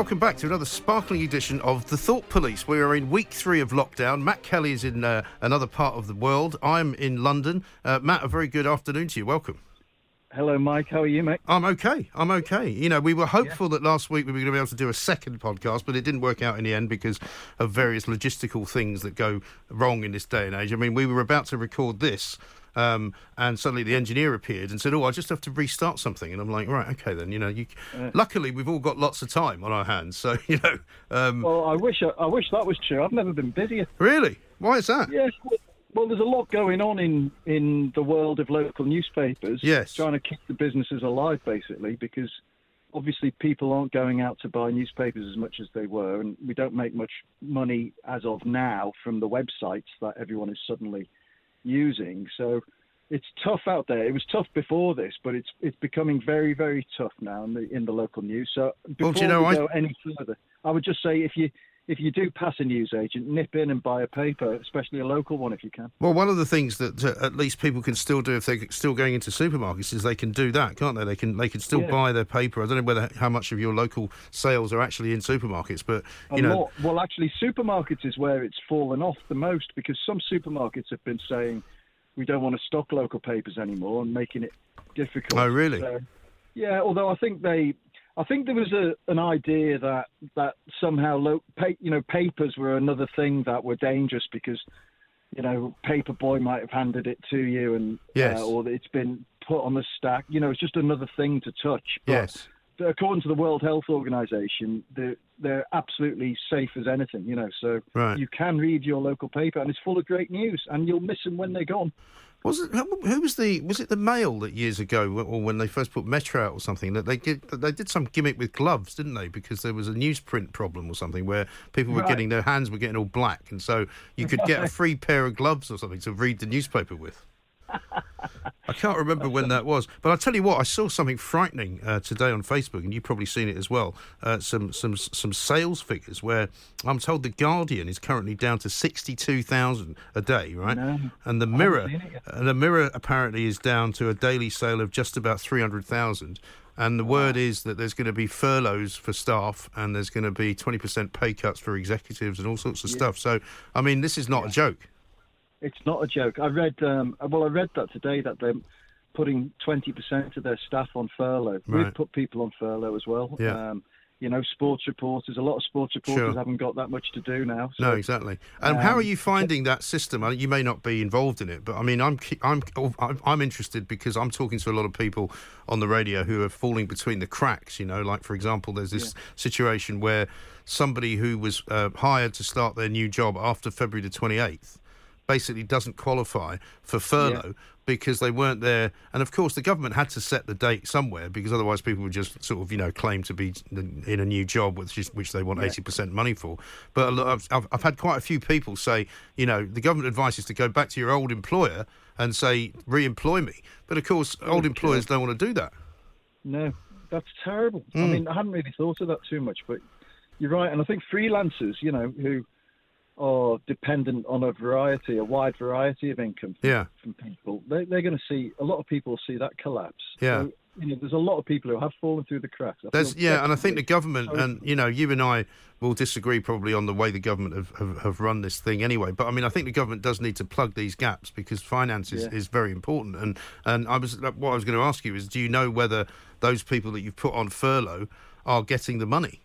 Welcome back to another sparkling edition of The Thought Police. We are in week three of lockdown. Matt Kelly is in uh, another part of the world. I'm in London. Uh, Matt, a very good afternoon to you. Welcome. Hello, Mike. How are you, mate? I'm okay. I'm okay. You know, we were hopeful yeah. that last week we were going to be able to do a second podcast, but it didn't work out in the end because of various logistical things that go wrong in this day and age. I mean, we were about to record this. Um, and suddenly the engineer appeared and said, "Oh, I just have to restart something." And I'm like, "Right, okay, then." You know, you, uh, luckily we've all got lots of time on our hands, so you know. Um, well, I wish I, I wish that was true. I've never been busier. Really? Why is that? Yes. Well, there's a lot going on in, in the world of local newspapers. Yes. Trying to keep the businesses alive, basically, because obviously people aren't going out to buy newspapers as much as they were, and we don't make much money as of now from the websites that everyone is suddenly using. So it's tough out there. It was tough before this, but it's it's becoming very very tough now in the in the local news. So before well, you know, we go I... any further, I would just say if you if you do pass a news agent, nip in and buy a paper, especially a local one if you can. Well, one of the things that uh, at least people can still do if they're still going into supermarkets is they can do that, can't they? They can they can still yeah. buy their paper. I don't know whether how much of your local sales are actually in supermarkets, but you a know, lot. well, actually, supermarkets is where it's fallen off the most because some supermarkets have been saying we don't want to stock local papers anymore and making it difficult. Oh, really? So, yeah, although I think they I think there was a, an idea that that somehow lo- pa- you know papers were another thing that were dangerous because you know paper boy might have handed it to you and yes. uh, or it's been put on the stack. You know, it's just another thing to touch. But yes. According to the World Health Organization, they're, they're absolutely safe as anything, you know. So right. you can read your local paper, and it's full of great news, and you'll miss them when they're gone. Was it who was the was it the Mail that years ago or when they first put Metro out or something that they did they did some gimmick with gloves didn't they because there was a newsprint problem or something where people were right. getting their hands were getting all black and so you could get a free pair of gloves or something to read the newspaper with. I can't remember when that was, but I'll tell you what. I saw something frightening uh, today on Facebook, and you've probably seen it as well. Uh, some some some sales figures where I'm told the Guardian is currently down to sixty-two thousand a day, right? No, and the Mirror, and the Mirror apparently is down to a daily sale of just about three hundred thousand. And the word is that there's going to be furloughs for staff and there's going to be 20% pay cuts for executives and all sorts of yeah. stuff. So, I mean, this is not yeah. a joke. It's not a joke. I read, um, well, I read that today that they're putting 20% of their staff on furlough. Right. We've put people on furlough as well. Yeah. Um, you know, sports reporters. A lot of sports reporters sure. haven't got that much to do now. So, no, exactly. And um, how are you finding that system? You may not be involved in it, but I mean, I'm I'm I'm interested because I'm talking to a lot of people on the radio who are falling between the cracks. You know, like for example, there's this yeah. situation where somebody who was uh, hired to start their new job after February the 28th basically doesn't qualify for furlough yeah. because they weren't there. And of course, the government had to set the date somewhere because otherwise people would just sort of, you know, claim to be in a new job, which, is, which they want yeah. 80% money for. But I've, I've, I've had quite a few people say, you know, the government advice is to go back to your old employer and say, re employ me. But of course, oh, old employers don't want to do that. No, that's terrible. Mm. I mean, I hadn't really thought of that too much, but you're right. And I think freelancers, you know, who are dependent on a variety, a wide variety of income from, yeah. from people, they, are going to see a lot of people see that collapse. Yeah. So, you know, there's a lot of people who have fallen through the cracks. There's, yeah, and I think the government, and you know, you and I will disagree probably on the way the government have, have, have, run this thing anyway. But I mean, I think the government does need to plug these gaps because finance is, yeah. is very important. And and I was what I was going to ask you is, do you know whether those people that you've put on furlough are getting the money?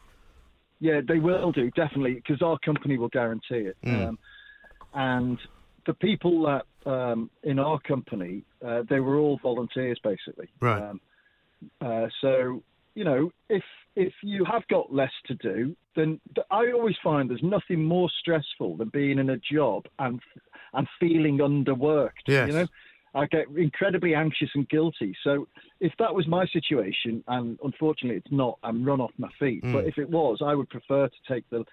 Yeah, they will do definitely because our company will guarantee it. Mm. Um, and the people that um, in our company, uh, they were all volunteers basically. Right. Um, uh, so you know, if if you have got less to do, then I always find there's nothing more stressful than being in a job and and feeling underworked. Yes. You know, I get incredibly anxious and guilty. So if that was my situation, and unfortunately it's not, I'm run off my feet. Mm. But if it was, I would prefer to take the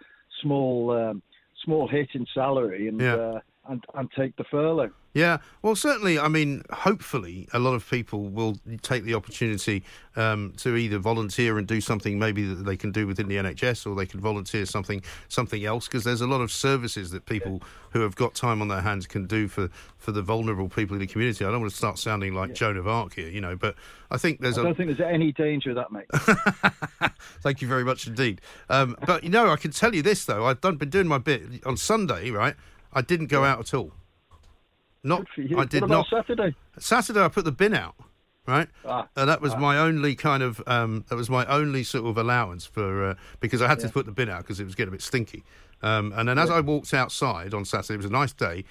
small um, small hit in salary and yeah. uh, and, and take the furlough. Yeah, well, certainly. I mean, hopefully, a lot of people will take the opportunity um, to either volunteer and do something maybe that they can do within the NHS, or they can volunteer something something else. Because there's a lot of services that people yeah. who have got time on their hands can do for, for the vulnerable people in the community. I don't want to start sounding like yeah. Joan of Arc here, you know, but I think there's. I don't a... think there's any danger of that, mate. Thank you very much indeed. Um, but you know, I can tell you this though. I've done been doing my bit on Sunday, right? I didn't go out at all. Not, I did not. Saturday? Saturday, I put the bin out, right? Ah, and that was ah. my only kind of um, that was my only sort of allowance for uh, because I had yeah. to put the bin out because it was getting a bit stinky. Um, and then as I walked outside on Saturday, it was a nice day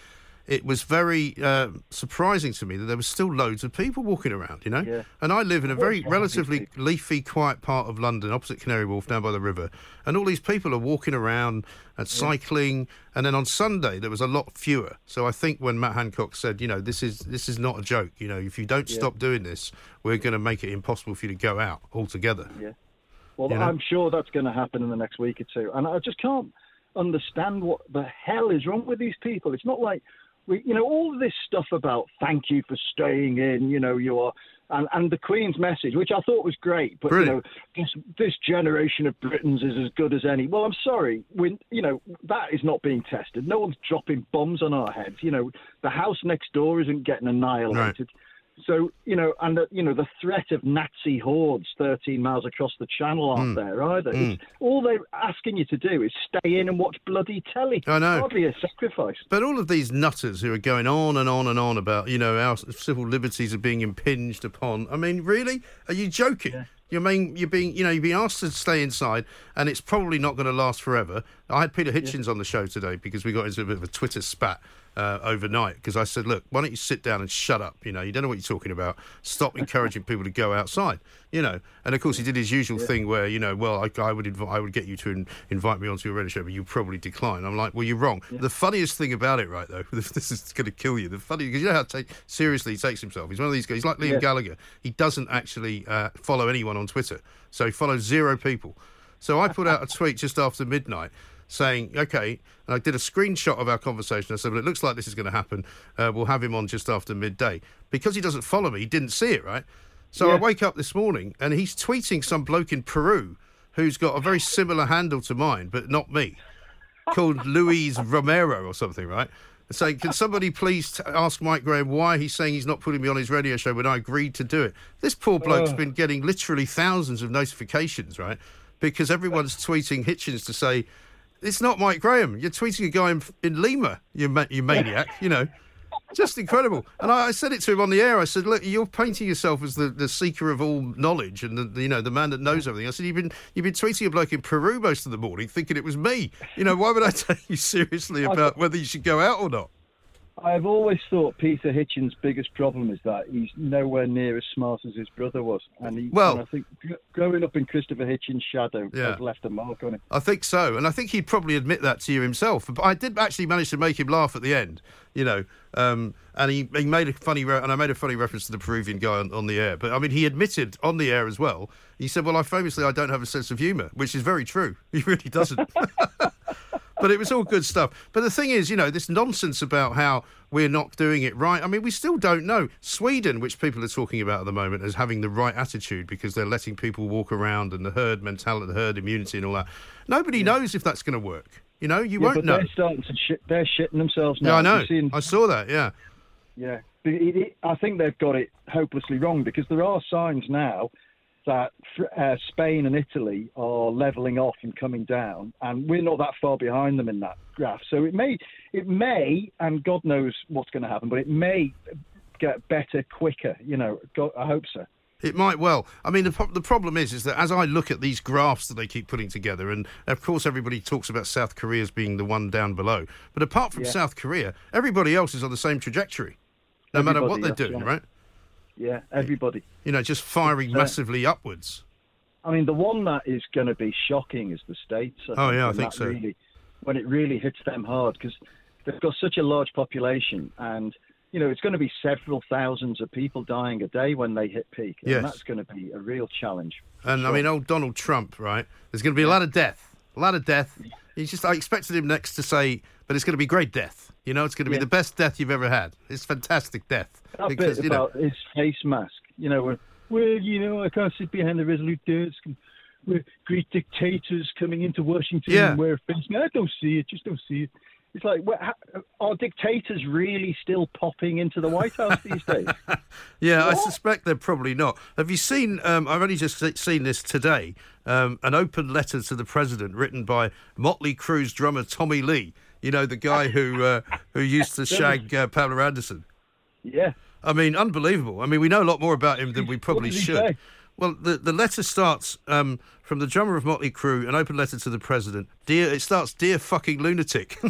it was very uh, surprising to me that there was still loads of people walking around, you know. Yeah. And I live in a very relatively leafy, quiet part of London, opposite Canary Wharf, down by the river, and all these people are walking around and cycling. Yeah. And then on Sunday there was a lot fewer. So I think when Matt Hancock said, you know, this is this is not a joke. You know, if you don't yeah. stop doing this, we're going to make it impossible for you to go out altogether. Yeah. Well, you know? I'm sure that's going to happen in the next week or two, and I just can't understand what the hell is wrong with these people. It's not like we, you know, all this stuff about thank you for staying in, you know, you are, and, and the Queen's message, which I thought was great, but Brilliant. you know, this, this generation of Britons is as good as any. Well, I'm sorry, we, you know, that is not being tested. No one's dropping bombs on our heads. You know, the house next door isn't getting annihilated. Right. So you know, and the, you know, the threat of Nazi hordes 13 miles across the channel aren't mm. there either. Mm. All they're asking you to do is stay in and watch bloody telly. I know. Hardly a sacrifice. But all of these nutters who are going on and on and on about, you know, our civil liberties are being impinged upon. I mean, really? Are you joking? Yeah. You mean you're being, you know, you're being asked to stay inside, and it's probably not going to last forever. I had Peter Hitchens yeah. on the show today because we got into a bit of a Twitter spat uh, overnight because I said, look, why don't you sit down and shut up? You know, you don't know what you're talking about. Stop encouraging people to go outside. You know, and of course he did his usual yeah. thing where you know, well, I, I would inv- I would get you to in- invite me onto your radio show, but you probably decline. I'm like, well, you're wrong. Yeah. The funniest thing about it, right though, this is going to kill you. The funny because you know how take, seriously he takes himself. He's one of these guys. He's like Liam yeah. Gallagher. He doesn't actually uh, follow anyone on Twitter, so he follows zero people. So I put out a tweet just after midnight saying, okay, and I did a screenshot of our conversation. I said, well, it looks like this is going to happen. Uh, we'll have him on just after midday. Because he doesn't follow me, he didn't see it, right? So yeah. I wake up this morning and he's tweeting some bloke in Peru who's got a very similar handle to mine, but not me, called Luis Romero or something, right? saying, can somebody please t- ask Mike Graham why he's saying he's not putting me on his radio show when I agreed to do it? This poor bloke's been getting literally thousands of notifications, right? Because everyone's tweeting Hitchens to say, it's not Mike Graham. You're tweeting a guy in, in Lima, you, ma- you maniac, you know. Just incredible. And I, I, said it to him on the air. I said, "Look, you're painting yourself as the, the seeker of all knowledge and the, the, you know the man that knows everything." I said, "You've been you've been tweeting a bloke in Peru most of the morning, thinking it was me. You know, why would I take you seriously about whether you should go out or not?" I've always thought Peter Hitchens' biggest problem is that he's nowhere near as smart as his brother was, and he, well, and I think growing up in Christopher Hitchens' shadow yeah. has left a mark on him. I think so, and I think he'd probably admit that to you himself. But I did actually manage to make him laugh at the end, you know, um, and he, he made a funny re- and I made a funny reference to the Peruvian guy on, on the air. But I mean, he admitted on the air as well. He said, "Well, I famously I don't have a sense of humour," which is very true. He really doesn't. but it was all good stuff. But the thing is, you know, this nonsense about how we're not doing it right. I mean, we still don't know. Sweden, which people are talking about at the moment as having the right attitude because they're letting people walk around and the herd mentality, the herd immunity, and all that. Nobody yeah. knows if that's going to work. You know, you yeah, won't know. They're starting to shit. They're shitting themselves now. Yeah, I know. Seeing... I saw that. Yeah. Yeah, I think they've got it hopelessly wrong because there are signs now that uh, Spain and Italy are leveling off and coming down, and we're not that far behind them in that graph. So it may, it may, and God knows what's going to happen, but it may get better quicker. You know, God, I hope so. It might well. I mean, the, the problem is, is that as I look at these graphs that they keep putting together, and of course everybody talks about South Korea as being the one down below, but apart from yeah. South Korea, everybody else is on the same trajectory, no everybody, matter what they're doing, right. right? Yeah, everybody. You know, just firing uh, massively upwards. I mean, the one that is going to be shocking is the states. I oh yeah, I think so. Really, when it really hits them hard, because they've got such a large population, and you know it's going to be several thousands of people dying a day when they hit peak, and yes. that's going to be a real challenge. And sure. I mean, old Donald Trump, right? There's going to be a lot of death, a lot of death, He just I expected him next to say, but it's going to be great death. You know, it's going to be Yeah. the best death you've ever had. It's fantastic death That because you know. about his face mask, you know, where, well, you know, I can't sit behind the resolute desk and we're great dictators coming into Washington Yeah. and wear a face mask. I don't see it, just don't see it. It's like, what, how, are dictators really still popping into the White House these days? Yeah, I suspect they're probably not. Have you seen? Um, I've only just seen this today. Um, an open letter to the president written by Motley Crue's drummer Tommy Lee. You know the guy who uh, who used to shag uh, Pamela Anderson. Yeah. I mean, unbelievable. I mean, we know a lot more about him than we probably should. say? Well, the, the letter starts um, from the drummer of Motley Crue, an open letter to the president. Dear, it starts, dear fucking lunatic.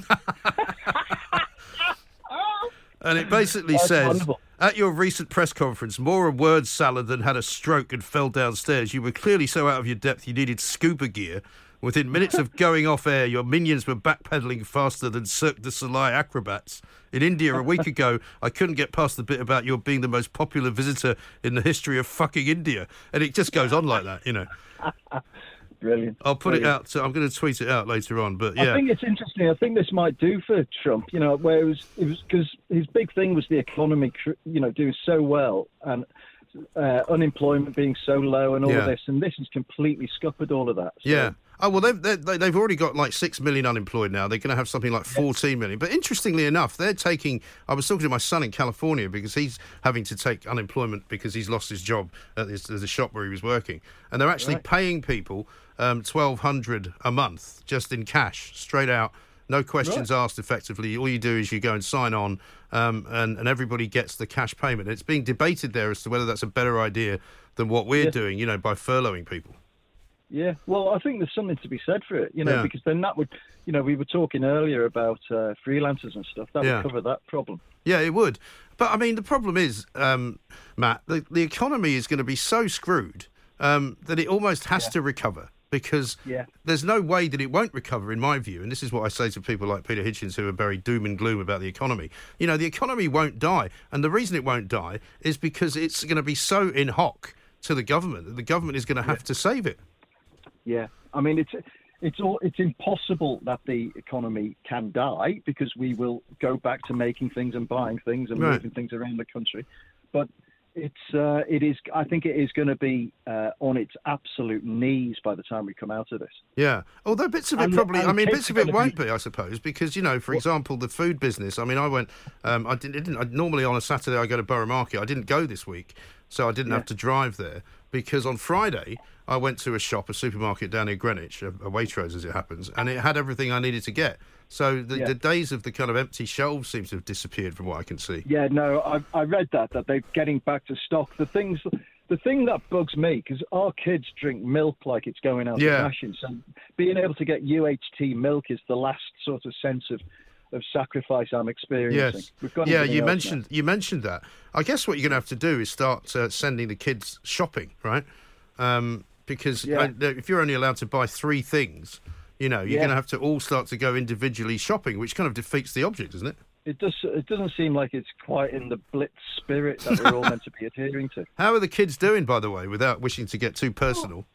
and it basically That's says, wonderful. at your recent press conference, more a word salad than had a stroke and fell downstairs. You were clearly so out of your depth you needed scuba gear. Within minutes of going off air, your minions were backpedaling faster than Cirque du Soleil acrobats. In India a week ago, I couldn't get past the bit about your being the most popular visitor in the history of fucking India. And it just goes on like that, you know. Brilliant. I'll put it out. So I'm going to tweet it out later on. But yeah, I think it's interesting. I think this might do for Trump. You know, where it was it was because his big thing was the economy. You know, doing so well and uh, unemployment being so low and all Yeah. of this, and this has completely scuppered all of that. So, yeah. Oh well, they've they, they- they've already got like six million unemployed now. They're going to have something like fourteen million. But interestingly enough, they're taking. I was talking to my son in California because he's having to take unemployment because he's lost his job at this, the shop where he was working, and they're actually Right. paying people um, twelve hundred a month just in cash, straight out. No questions asked. Effectively, all you do is you go and sign on, um, and and everybody gets the cash payment. It's being debated there as to whether that's a better idea than what we're Yeah. doing. You know, by furloughing people. Yeah, well, I think there's something to be said for it, you know, Yeah. because then that would, you know, we were talking earlier about uh, freelancers and stuff. That Yeah. would cover that problem. Yeah, it would. But I mean, the problem is, um, Matt, the, the economy is going to be so screwed um, that it almost has to recover because Yeah. there's no way that it won't recover, in my view. And this is what I say to people like Peter Hitchens who are very doom and gloom about the economy. You know, the economy won't die. And the reason it won't die is because it's going to be so in hock to the government that the government is going to have to save it. Yeah, I mean, it's it's all it's impossible that the economy can die because we will go back to making things and buying things and Right. moving things around the country, but. It's uh, it is I think it is going to be uh, on its absolute knees by the time we come out of this. Yeah. Although bits of it And- probably, and I mean, bits of it won't be- be, I suppose, because you know, for example, the food business. I mean, I went, um, I didn't, didn't I, normally on a Saturday I go to Borough Market. I didn't go this week, so I didn't Yeah. have to drive there because on Friday I went to a shop, a supermarket down near Greenwich, a, a Waitrose as it happens, and it had everything I needed to get. So the, Yeah. the days of the kind of empty shelves seem to have disappeared from what I can see. Yeah, no, I, I read that that they're getting back to stock. The things, the thing that bugs me because our kids drink milk like it's going out Yeah. of fashion. So being able to get UHT milk is the last sort of sense of, of sacrifice I'm experiencing. Yes. We've got yeah, you else now. mentioned you mentioned that. I guess what you're going to have to do is start uh, sending the kids shopping, right? Um, because Yeah. uh, if you're only allowed to buy three things, you know, you're Yeah. going to have to all start to go individually shopping, which kind of defeats the object, doesn't it? It does. It doesn't seem like it's quite in the blitz spirit that we're all meant to be adhering to. How are the kids doing, by the way, without wishing to get too personal?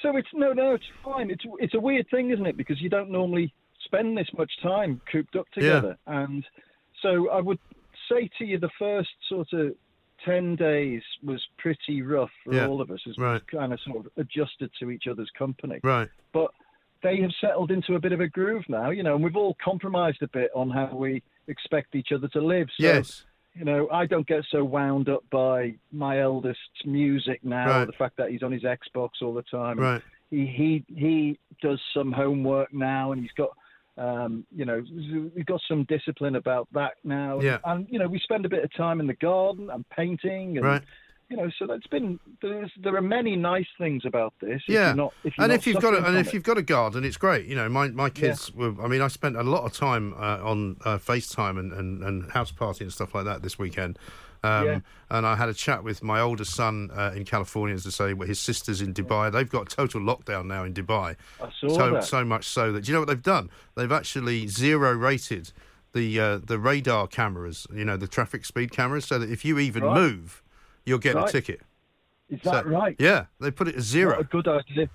So it's no, no, it's fine. It's it's a weird thing, isn't it? Because you don't normally spend this much time cooped up together, and so I would say to you, the first sort of ten days was pretty rough for Yeah. all of us as Right. we kind of sort of adjusted to each other's company. Right. But they have settled into a bit of a groove now, you know, and we've all compromised a bit on how we expect each other to live. So, yes. you know, I don't get so wound up by my eldest's music now, Right. the fact that he's on his Xbox all the time. Right. He he he does some homework now, and he's got. Um, you know, we've got some discipline about that now, Yeah. and you know, we spend a bit of time in the garden and painting, and Right. you know, so that's been there's, there are many nice things about this. if Yeah. you're not, if and if you've got a, and if it. you've got a garden, it's great. You know, my my kids were. I mean, I spent a lot of time uh, on uh, FaceTime and, and, and house party and stuff like that this weekend. Um, Yeah. And I had a chat with my oldest son uh, in California, as to say, well, his sister's in Dubai. They've got total lockdown now in Dubai. I saw so that. so much so that do you know what they've done? They've actually zero rated the uh, the radar cameras. You know, the traffic speed cameras, so that if you even Right. move, you'll get a ticket. Is that So- right? Yeah, they put it at zero. What a good idea.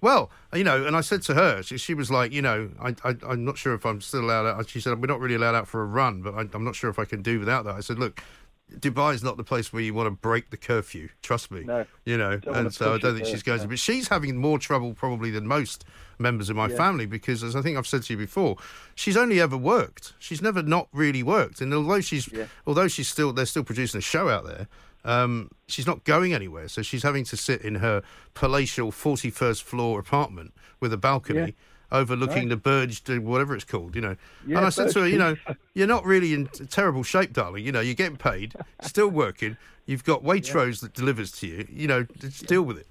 Well, you know, and I said to her, she, she was like, you know, I, I, I'm not sure if I'm still allowed out. She said, we're not really allowed out for a run, but I, I'm not sure if I can do without that. I said, look, Dubai is not the place where you want to break the curfew. Trust me. No. You know, Don't and so I don't think she's going to. But she's having more trouble probably than most members of my Yeah. family because, as I think I've said to you before, she's only ever worked. She's never not really worked, and although she's Yeah. although she's still they're still producing a show out there. Um, she's not going anywhere, so she's having to sit in her palatial 41st floor apartment with a balcony Yeah. Overlooking Right. the Burj, whatever it's called, you know. Yeah, and I said to her, you know, you're not really in terrible shape, darling. You know, you're getting paid, still working. You've got Waitrose that delivers to you. You know, just deal with it.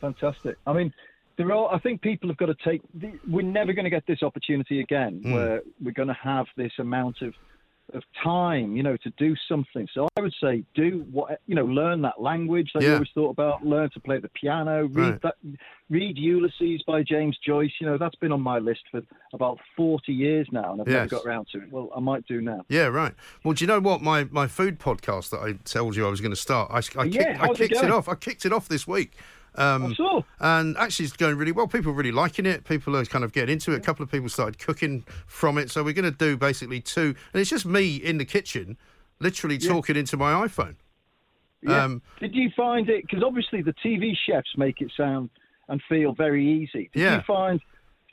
Fantastic. I mean, there are. I think people have got to take. We're never going to get this opportunity again, Hmm. where we're going to have this amount of of time, you know, to do something. So I would say, do what you know, learn that language that you always thought about. Learn to play the piano. Read Right. that. Read Ulysses by James Joyce. You know, that's been on my list for about forty years now, and I've Yes. never got around to it. Well, I might do now. Yeah, right. Well, do you know what? My, my food podcast that I told you I was going to start, I, I kicked, Yeah, I how's it kicked it, off. I kicked it off this week. Um, and actually it's going really well. People are really liking it. People are kind of getting into it. A couple of people started cooking from it. So we're going to do basically two, and it's just me in the kitchen, literally talking into my iPhone. Yeah. Um, Did you find it? Because obviously the TV chefs make it sound and feel very easy. Did Yeah. you find?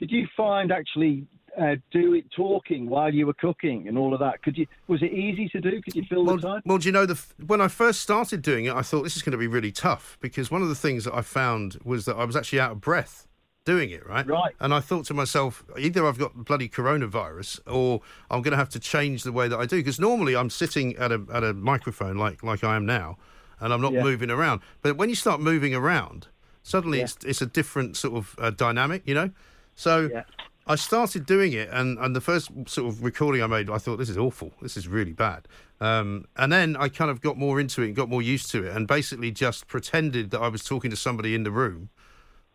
Did you find actually uh, do it talking while you were cooking and all of that? Could you? Was it easy to do? Could you fill Well, the time? well, do you know the when I first started doing it, I thought this is going to be really tough because one of the things that I found was that I was actually out of breath doing it, right? Right. And I thought to myself, either I've got bloody coronavirus or I'm going to have to change the way that I do because normally I'm sitting at a at a microphone like like I am now, and I'm not Yeah. moving around. But when you start moving around, suddenly Yeah. it's it's a different sort of uh, dynamic, you know. So. Yeah. I started doing it, and, and the first sort of recording I made, I thought this is awful. This is really bad. Um, and then I kind of got more into it and got more used to it, and basically just pretended that I was talking to somebody in the room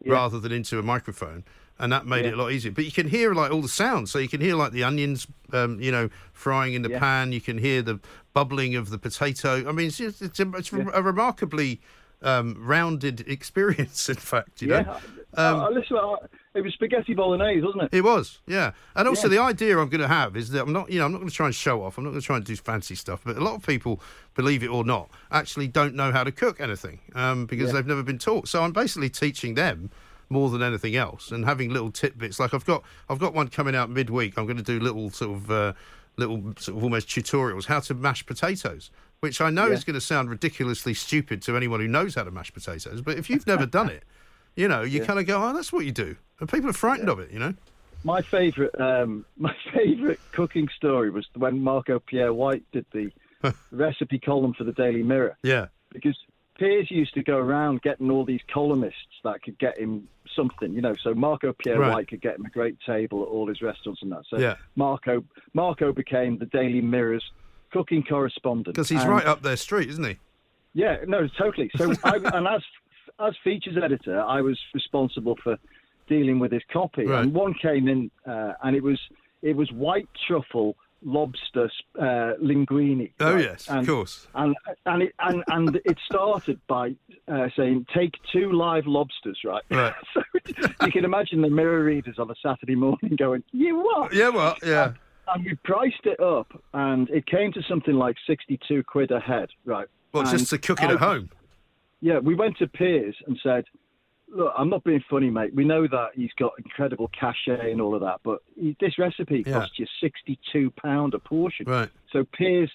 rather than into a microphone, and that made Yeah. it a lot easier. But you can hear like all the sounds, so you can hear like the onions, um, you know, frying in the Yeah. pan. You can hear the bubbling of the potato. I mean, it's just, it's, a, it's a remarkably um, rounded experience. In fact, you know. yeah. Um, Uh, listen, uh, it was spaghetti bolognese, wasn't it? It was, yeah. And also Yeah. the idea I'm going to have is that I'm not, you know, I'm not going to try and show off. I'm not going to try and do fancy stuff. But a lot of people, believe it or not, actually don't know how to cook anything um, because Yeah. they've never been taught. So I'm basically teaching them more than anything else and having little tidbits. Like I've got, I've got one coming out midweek. I'm going to do little sort of, uh, little sort of almost tutorials how to mash potatoes. Which I know Yeah. is going to sound ridiculously stupid to anyone who knows how to mash potatoes, but if you've never done it, you know, you Yeah. kind of go, "Oh, that's what you do," and people are frightened of it. You know. My favourite, um, my favourite cooking story was when Marco Pierre White did the recipe column for the Daily Mirror. Yeah. because Piers used to go around getting all these columnists that could get him something, you know. So Marco Pierre Right. White could get him a great table at all his restaurants and that. So Yeah. Marco Marco became the Daily Mirror's cooking correspondent Because he's And- right up their street, isn't he? Yeah, no, totally. So I, and as as features editor, I was responsible for dealing with his copy. Right. And one came in, uh, and it was it was white truffle lobster uh, linguine. Oh right? yes, and, of course. and and it and, and it started by uh, saying take two live lobsters, right? Right. so you can imagine the mirror readers on a Saturday morning going, "You what?" Yeah, well, yeah, And we priced it up, and it came to something like sixty-two quid a head, right? well, And just to cook it I- at home. Yeah, we went to Piers and said, "Look, I'm not being funny, mate. We know that he's got incredible cachet and all of that, but he, this recipe Yeah. costs you sixty-two pound a portion." Right. So Piers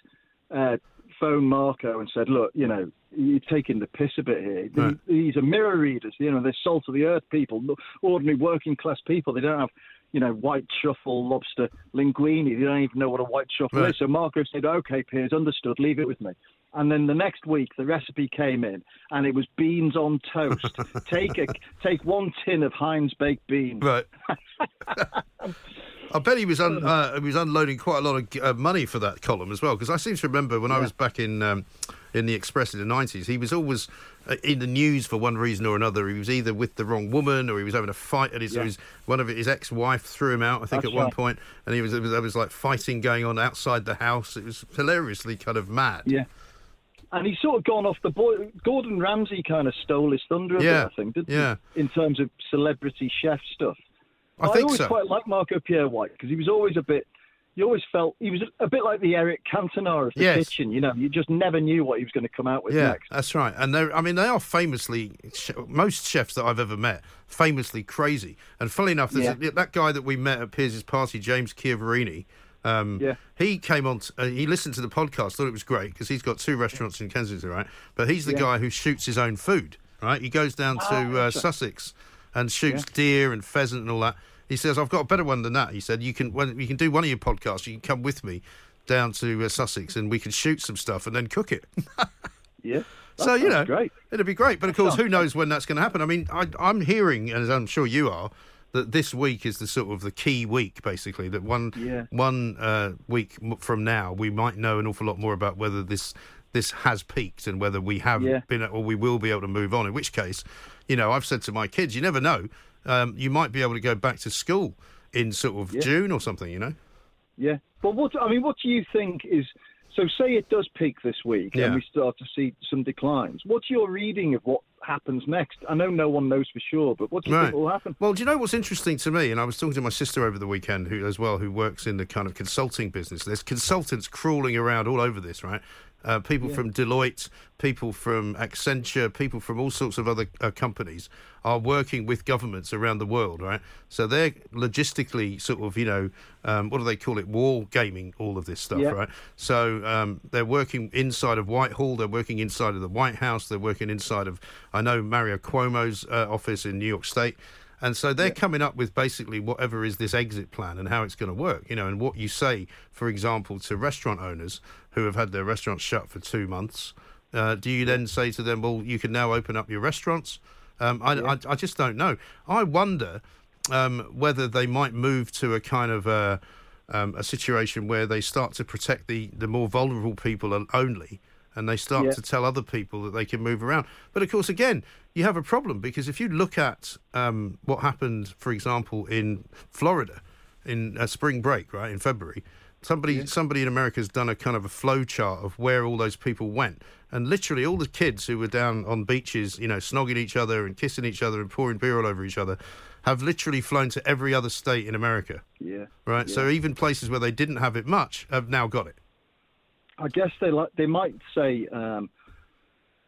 uh, phoned Marco and said, "Look, you know, you're taking the piss a bit here. Right. These are mirror readers. You know, they're salt of the earth people, ordinary working class people. They don't have." You know, white truffle, lobster, linguine. They don't even know what a white truffle Right. is. So Marco said, "Okay, Piers, understood. Leave it with me." And then the next week, the recipe came in, and it was beans on toast. take a take one tin of Heinz baked beans. Right. I bet he was un, uh, he was unloading quite a lot of uh, money for that column as well. Because I seem to remember when I was back in um, in the Express in the nineties, he was always uh, in the news for one reason or another. He was either with the wrong woman or he was having a fight, and his, Yeah. his one of his ex-wife threw him out. I think That's at one point, and he was, there was there was like fighting going on outside the house. It was hilariously kind of mad. Yeah. and he's sort of gone off the boy. Gordon Ramsay kind of stole his thunder a Yeah, bit, I think, didn't yeah. he? In terms of celebrity chef stuff. I think always so. quite like Marco Pierre White because he was always a bit. You always felt he was a bit like the Eric Cantona of the Yes. kitchen. You know, you just never knew what he was going to come out with Yeah, next. that's right. And they I mean, they are famously, most chefs that I've ever met, famously crazy. And funnily enough, there's a, that guy that we met at Piers' party, James Chiavarini. Um, Yeah. He came on, t- uh, he listened to the podcast, thought it was great because he's got two restaurants in Kensington, right? But he's the Yeah. guy who shoots his own food, right? He goes down to uh. Sussex and shoots deer and pheasant and all that. He says, "I've got a better one than that." He said, "You can when you can do one of your podcasts. You can come with me down to uh, Sussex and we can shoot some stuff and then cook it." Yeah. So you know, great. it'd be great. But of course, who knows when that's going to happen? I mean, I, I'm hearing, and as I'm sure you are, that this week is the sort of the key week, basically. That one Yeah. one uh, week from now, we might know an awful lot more about whether this this has peaked and whether we have Yeah. been or we will be able to move on. In which case, you know, I've said to my kids, you never know. Um, you might be able to go back to school in sort of Yeah. June or something. You know. Yeah. But what I mean, what do you think is so? Say it does peak this week, Yeah. and we start to see some declines. What's your reading of what happens next? I know no one knows for sure, but what do you Right. think will happen? Well, do you know what's interesting to me? And I was talking to my sister over the weekend, who as well, who works in the kind of consulting business. There's consultants crawling around all over this, right? Uh, people from Deloitte, people from Accenture, people from all sorts of other uh, companies are working with governments around the world, right? So they're logistically sort of, you know, um, what do they call it? War gaming all of this stuff, Yeah. right? So um, they're working inside of Whitehall, they're working inside of the White House, they're working inside of, I know, Mario Cuomo's uh, office in New York State. And so they're coming up with basically whatever is this exit plan and how it's going to work, you know, and what you say, for example, to restaurant owners who have had their restaurants shut for two months. Uh, do you then say to them, well, you can now open up your restaurants? Um, I, I, I just don't know. I wonder um, whether they might move to a kind of a, um, a situation where they start to protect the, the more vulnerable people only and they start Yeah. to tell other people that they can move around. But of course, again, you have a problem because if you look at um, what happened, for example, in Florida in uh, spring break, right in February, somebody somebody in America has done a kind of a flow chart of where all those people went, and literally all the kids who were down on beaches, you know, snogging each other and kissing each other and pouring beer all over each other, have literally flown to every other state in America, Yeah. right? So even places where they didn't have it much have now got it. I guess they like they might say, um,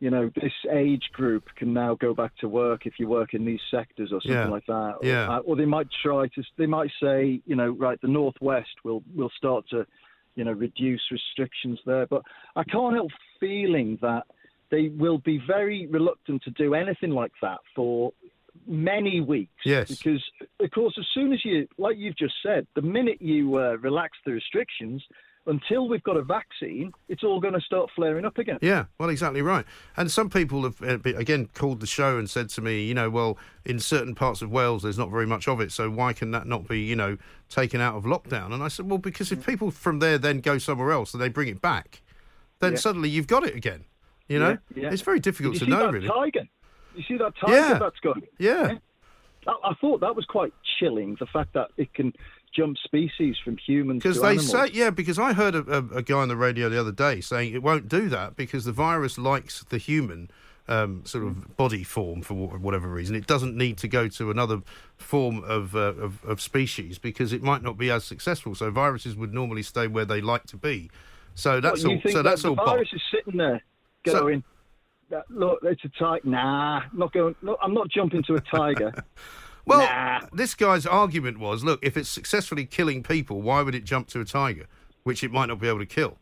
you know, this age group can now go back to work if you work in these sectors or something Yeah. like that. Or, Yeah. uh, or they might try to. They might say, you know, right, the northwest will will start to, you know, reduce restrictions there. But I can't help feeling that they will be very reluctant to do anything like that for many weeks. Yes. Because, of course, as soon as you, like you've just said, the minute you uh, relax the restrictions, until we've got a vaccine, it's all going to start flaring up again. Yeah, well, exactly right. And some people have, uh, again, called the show and said to me, you know, well, in certain parts of Wales, there's not very much of it, so why can that not be, you know, taken out of lockdown? And I said, well, because if people from there then go somewhere else and they bring it back, then Yeah. suddenly you've got it again. You know, Yeah, yeah. it's very difficult to you see know, that really. tiger? You see that tiger Yeah. that's gone? Yeah, I, I thought that was quite chilling. The fact that it can jump species from humans because they animals. say, yeah, because I heard a, a, a guy on the radio the other day saying it won't do that because the virus likes the human. Um, sort of body form for whatever reason, it doesn't need to go to another form of, uh, of of species because it might not be as successful. So viruses would normally stay where they like to be. So that's you all. So that that's the all. bot- virus is sitting there So- going. "That- look, it's a tiger. Nah, not going. No, I'm not jumping to a tiger. Well, Nah. this guy's argument was, look, if it's successfully killing people, why would it jump to a tiger, which it might not be able to kill?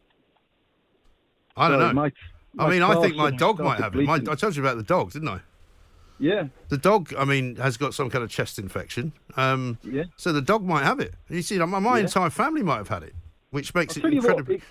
I don't know. might- I mean, I think my dog might have it. My. I told you about the dog, didn't I? Yeah, The dog, I mean, has got some kind of chest infection. Um, yeah. so the dog might have it. You see, my, my Yeah. entire family might have had it, which makes I'll it incredibly. what.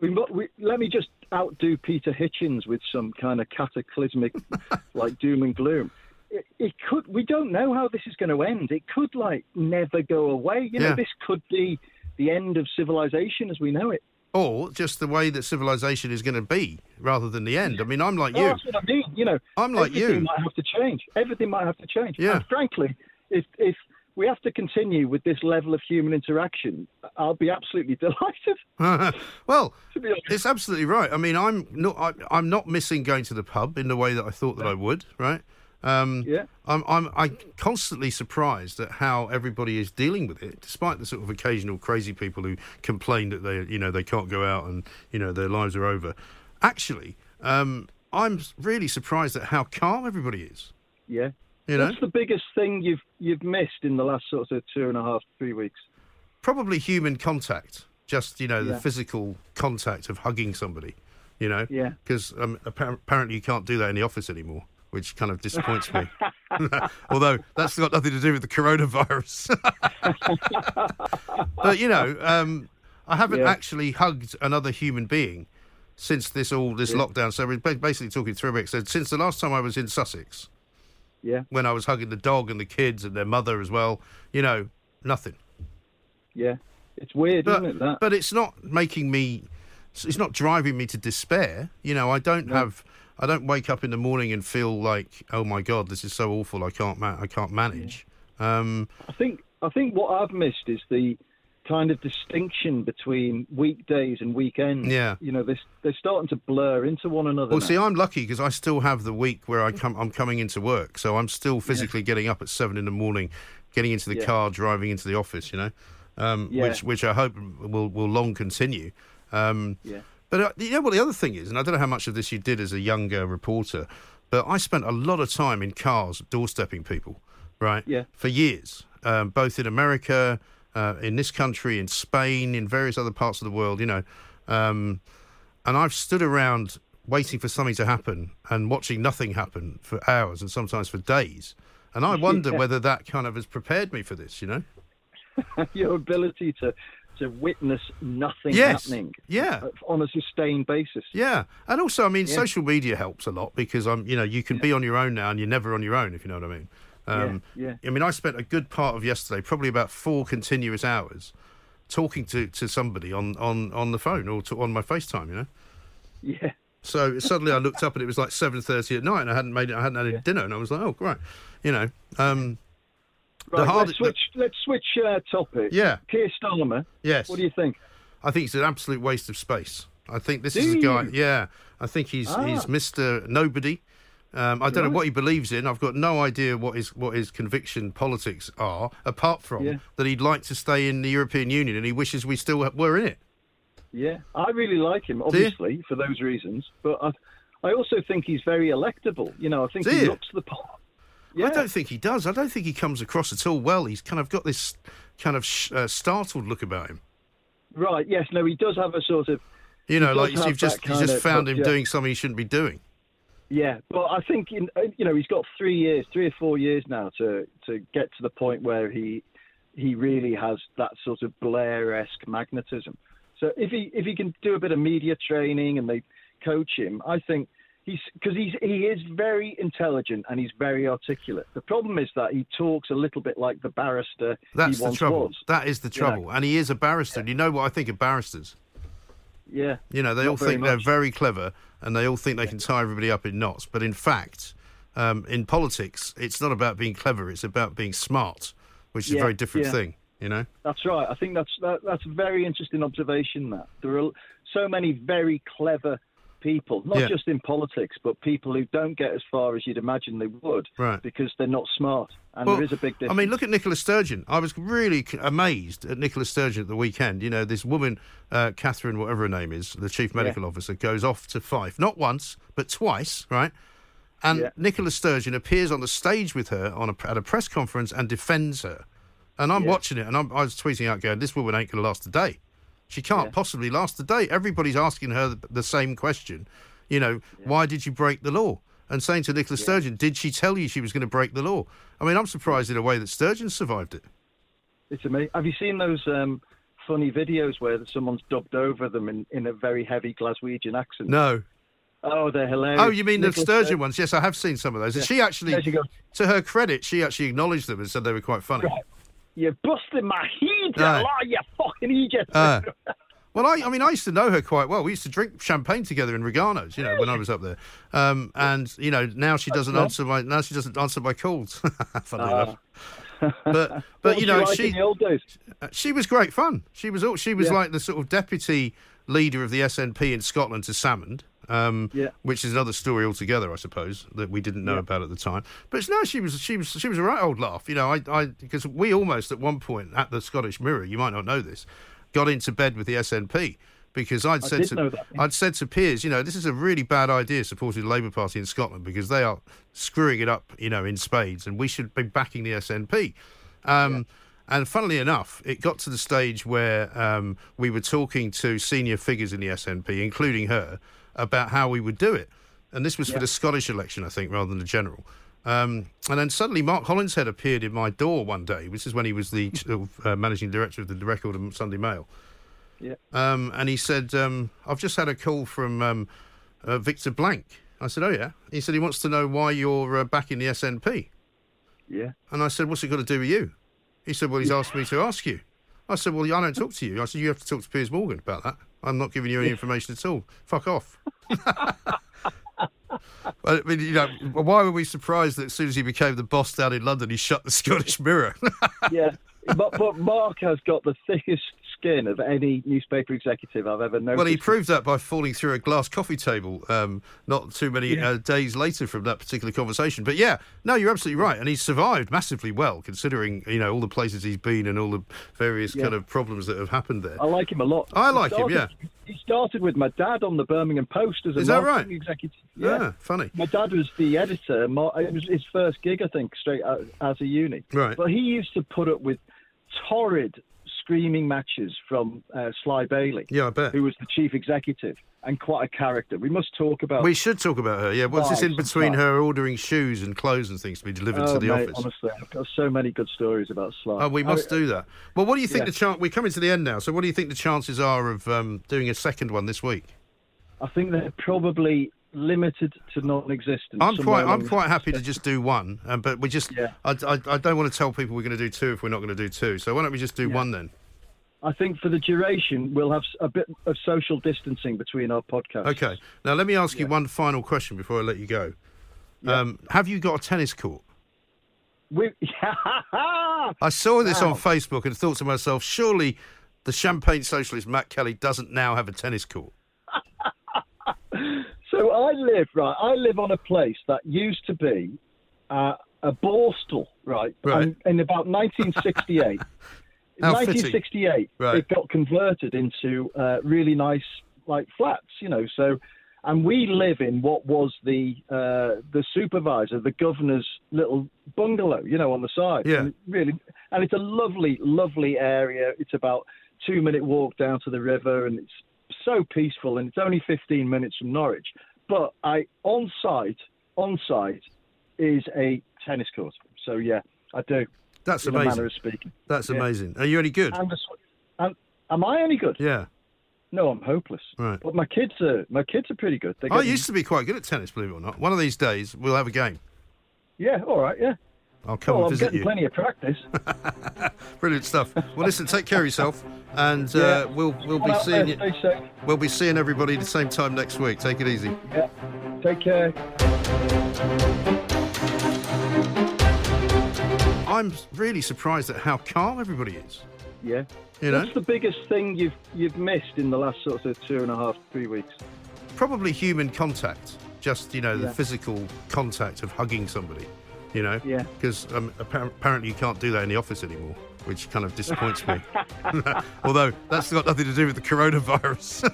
We, we, we, let me just outdo Peter Hitchens with some kind of cataclysmic, like doom and gloom. It, it could. We don't know how this is going to end. It could like never go away. You know, Yeah. this could be the end of civilization as we know it. Or just the way that civilization is going to be rather than the end. I mean, I'm like Oh, you. that's what I mean. You know, I'm like everything you. might have to change. Everything might have to change. Yeah. And frankly, if if we have to continue with this level of human interaction, I'll be absolutely delighted. well, it's absolutely right. I mean, I'm not I, am not missing going to the pub in the way that I thought that I would. Right. Um, yeah. I'm I'm I'm constantly surprised at how everybody is dealing with it, despite the sort of occasional crazy people who complain that they you know they can't go out and you know their lives are over. Actually, um, I'm really surprised at how calm everybody is. Yeah. You know? What's the biggest thing you've you've missed in the last sort of two and a half, three weeks? Probably human contact. Just you know the physical contact of hugging somebody. You know. Yeah. Because um, apparently you can't do that in the office anymore, which kind of disappoints me. Although that's got nothing to do with the coronavirus. but you know, um, I haven't yeah. actually hugged another human being since this all this yeah. lockdown. So we're basically talking three weeks. So since the last time I was in Sussex, yeah. When I was hugging the dog and the kids and their mother as well, you know, nothing. Yeah. It's weird, but, isn't it? That. But it's not making me. It's not driving me to despair. You know, I don't no. have. I don't wake up in the morning and feel like, oh my god, this is so awful. I can't. Ma- I can't manage. Yeah. Um, I think. I think what I've missed is the kind of distinction between weekdays and weekends. Yeah, you know, they're, they're starting to blur into one another. Well, now. see, I'm lucky because I still have the week where I come. I'm coming into work, so I'm still physically yeah. getting up at seven in the morning, getting into the yeah. car, driving into the office. You know, um, yeah. which which I hope will will long continue. Um, yeah. But uh, you know what the other thing is, and I don't know how much of this you did as a younger reporter, but I spent a lot of time in cars doorstepping people, right? Yeah. For years, um, both in America uh, in this country, in Spain, in various other parts of the world, you know. Um, and I've stood around waiting for something to happen and watching nothing happen for hours and sometimes for days. And I wonder yeah. whether that kind of has prepared me for this, you know? Your ability to to witness nothing yes. happening yeah. on a sustained basis. Yeah. And also, I mean, yeah. social media helps a lot because, I'm, you know, you can yeah. be on your own now and you're never on your own, if you know what I mean. Um, yeah, yeah. I mean, I spent a good part of yesterday, probably about four continuous hours, talking to, to somebody on, on, on the phone or to, on my FaceTime. You know. Yeah. So suddenly I looked up and it was like seven thirty at night, and I hadn't made it. I hadn't had yeah. dinner, and I was like, "Oh, great," you know. Um, right, hard, let's switch. The, let's switch uh, topic. Yeah. Keir Starmer. Yes. What do you think? I think it's an absolute waste of space. I think this do is a guy. Yeah, I think he's ah. he's Mister Nobody. Um, I don't right. know what he believes in. I've got no idea what his what his conviction politics are, apart from yeah. that he'd like to stay in the European Union and he wishes we still were in it. Yeah, I really like him, obviously for those reasons. But I, I also think he's very electable. You know, I think he looks the part. Yeah. I don't think he does. I don't think he comes across at all well. He's kind of got this kind of sh- uh, startled look about him. Right. Yes. No. He does have a sort of. You know, like you've just you just found him yeah. doing something he shouldn't be doing. Yeah, but I think in, uh, you know he's got three years, three or four years now to to get to the point where he he really has that sort of Blair-esque magnetism. So if he if he can do a bit of media training and they coach him, I think he's because he's he is very intelligent and he's very articulate. The problem is that he talks a little bit like the barrister. That's the trouble. Was. That is the trouble, yeah. and he is a barrister. Yeah. You know what I think of barristers? Yeah. You know, they all think they're very clever and they all think they can tie everybody up in knots. But in fact, um, in politics, it's not about being clever, it's about being smart, which is yeah, a very different yeah. thing. You know, that's right. I think that's that, that's a very interesting observation. That there are so many very clever people, not yeah. just in politics, but people who don't get as far as you'd imagine they would, right. because they're not smart. And well, there is a big difference. I mean, look at Nicola Sturgeon. I was really amazed at Nicola Sturgeon at the weekend. You know, this woman, uh, Catherine, whatever her name is, the chief medical yeah. officer, goes off to Fife, not once, but twice, right? And yeah. Nicola Sturgeon appears on the stage with her on a, at a press conference and defends her. And I'm watching it, and I'm, I was tweeting out, going, "This woman ain't going to last a day." She can't yeah. possibly last the day. Everybody's asking her the, the same question. You know, yeah. why did you break the law? And saying to Nicola yeah. Sturgeon, did she tell you she was going to break the law? I mean, I'm surprised in a way that Sturgeon survived it. It's amazing. Have you seen those um, funny videos where someone's dubbed over them in, in a very heavy Glaswegian accent? No. Oh, they're hilarious. Oh, you mean Nicola the Sturgeon Sturgeon ones? Yes, I have seen some of those. And she actually, to her credit, she actually acknowledged them and said they were quite funny. Right. You busted my head, uh, you fucking idiot. Uh, well, I, I mean, I used to know her quite well. We used to drink champagne together in Regano's, you know, when I was up there. Um, and you know, now she doesn't answer my now she doesn't answer my calls. Funny uh, enough. But but you know like she in the old days. uh, she was great fun. She was all- she was Yeah. like the sort of deputy leader of the SNP in Scotland to Salmond. Um, Yeah. which is another story altogether, I suppose, that we didn't know Yeah. about at the time. But no, she was she was she was a right old laugh, you know. I I because we almost at one point at the Scottish Mirror, you might not know this, got into bed with the SNP because I'd I said to. I'd said to Piers, you know, this is a really bad idea supporting the Labour Party in Scotland because they are screwing it up, you know, in spades, and we should be backing the SNP. Um, And funnily enough, it got to the stage where um, we were talking to senior figures in the SNP, including her, about how we would do it. And this was for the Scottish election, I think, rather than the general. Um, and then suddenly Mark Hollinshead appeared in my door one day. This is when he was the uh, managing director of the Record and Sunday Mail. Yeah. Um, and he said, um, I've just had a call from um, uh, Victor Blank. I said, Oh, yeah. He said he wants to know why you're uh, back in the SNP. Yeah. And I said, What's it got to do with you? He said, Well, he's asked me to ask you. I said, Well, I don't talk to you. I said, You have to talk to Piers Morgan about that. I'm not giving you any information at all. Fuck off. I mean, you know, why were we surprised that as soon as he became the boss down in London, he shut the Scottish Mirror? yeah. But, but Mark has got the thickest skin of any newspaper executive I've ever known. well, he proved that by falling through a glass coffee table um, not too many uh, days later from that particular conversation. But yeah, no, you're absolutely right. And he's survived massively well, considering, you know, all the places he's been and all the various Yeah. kind of problems that have happened there. I like him a lot. I He like him, yeah. He started with my dad on the Birmingham Post as a Is that marketing right? executive. Yeah, Yeah. funny. My dad was the editor. It was his first gig, I think, straight out, out of uni. Right. But he used to put up with torrid screaming matches from uh, Sly Bailey, Yeah, I bet. who was the chief executive and quite a character. We must talk about. We should talk about her. Yeah, what's this in between her ordering shoes and clothes and things to be delivered oh, to the mate, office? honestly, I've got so many good stories about Sly. Oh, we must I- do that. Well, what do you think Yeah. the chance? We're coming to the end now. So, what do you think the chances are of um, doing a second one this week? I think they're probably limited to non-existent. I'm quite, I'm quite happy to just do one, um, but we just, Yeah. I, I, I don't want to tell people we're going to do two if we're not going to do two. So why don't we just do Yeah. one then? I think for the duration, we'll have a bit of social distancing between our podcasts. Okay. Now let me ask you one final question before I let you go. Yeah. Um, have you got a tennis court? We, I saw this on Facebook and thought to myself, surely the champagne socialist Matt Kelly doesn't now have a tennis court. So I live right. I live on a place that used to be uh, a borstal, right? Right. And in about 1968. in How 1968, Right. it got converted into uh, really nice like flats, you know. So, and we live in what was the uh, the supervisor, the governor's little bungalow, you know, on the side. Yeah. And really, and it's a lovely, lovely area. It's about two minute walk down to the river, and it's so peaceful. And it's only 15 minutes from Norwich. But I on site, on site is a tennis court. So yeah, I do. That's in a manner amazing. of speaking. That's Yeah. amazing. Are you any good? And, the sw- and am I any good? yeah. No, I'm hopeless. Right. But my kids are my kids are pretty good. They I used to be quite good at tennis, believe it or not. One of these days, we'll have a game. Yeah, all right, yeah. I'll come Well, and I'm getting you. plenty of practice. Brilliant stuff. Well, listen, take care of yourself, and uh, Yeah. we'll we'll Come be out there, seeing you. Safe. We'll be seeing everybody at the same time next week. Take it easy. Yeah. Take care. I'm really surprised at how calm everybody is. Yeah. You know, What's the biggest thing you've you've missed in the last sort of two and a half, three weeks? probably human contact. Just you know, the Yeah. physical contact of hugging somebody. You know, Yeah. because um, apparently you can't do that in the office anymore, which kind of disappoints me. Although that's got nothing to do with the coronavirus.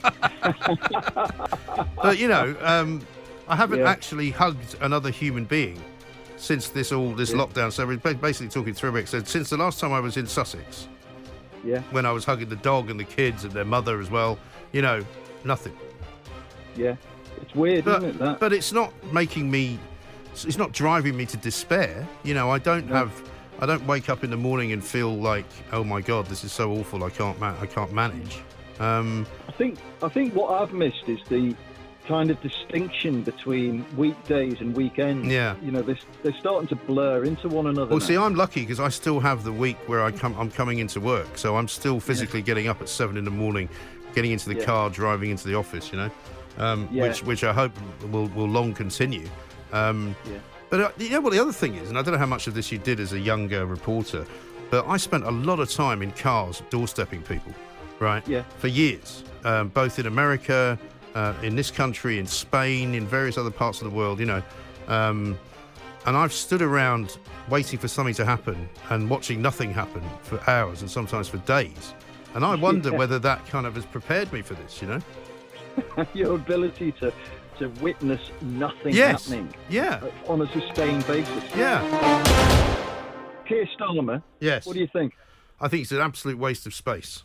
but you know, um, I haven't Yeah. actually hugged another human being since this all this Yeah. lockdown. So we're basically talking three weeks. So since the last time I was in Sussex, Yeah. when I was hugging the dog and the kids and their mother as well, you know, nothing. Yeah. It's weird, But, isn't it? That. but it's not making me, it's not driving me to despair. You know, I don't No. have, I don't wake up in the morning and feel like, oh my god, this is so awful. I can't, ma- I can't manage. Um, I think I think what I've missed is the kind of distinction between weekdays and weekends. Yeah. You know, they're, they're starting to blur into one another. well, now. see, I'm lucky because I still have the week where I come, I'm coming into work, so I'm still physically getting up at seven in the morning, getting into the Yeah. car, driving into the office. You know, um, Yeah. which which I hope will will long continue. Um, Yeah. But uh, you know what the other thing is, and I don't know how much of this you did as a younger reporter, but I spent a lot of time in cars doorstepping people, right? Yeah. For years, um, both in America, uh, in this country, in Spain, in various other parts of the world, you know. Um, and I've stood around waiting for something to happen and watching nothing happen for hours and sometimes for days. And I wonder Yeah. whether that kind of has prepared me for this, you know? Your ability to, to witness nothing Yes. happening Yeah. uh, on a sustained basis. Yeah. Keir Starmer, Yes. what do you think? I think it's an absolute waste of space.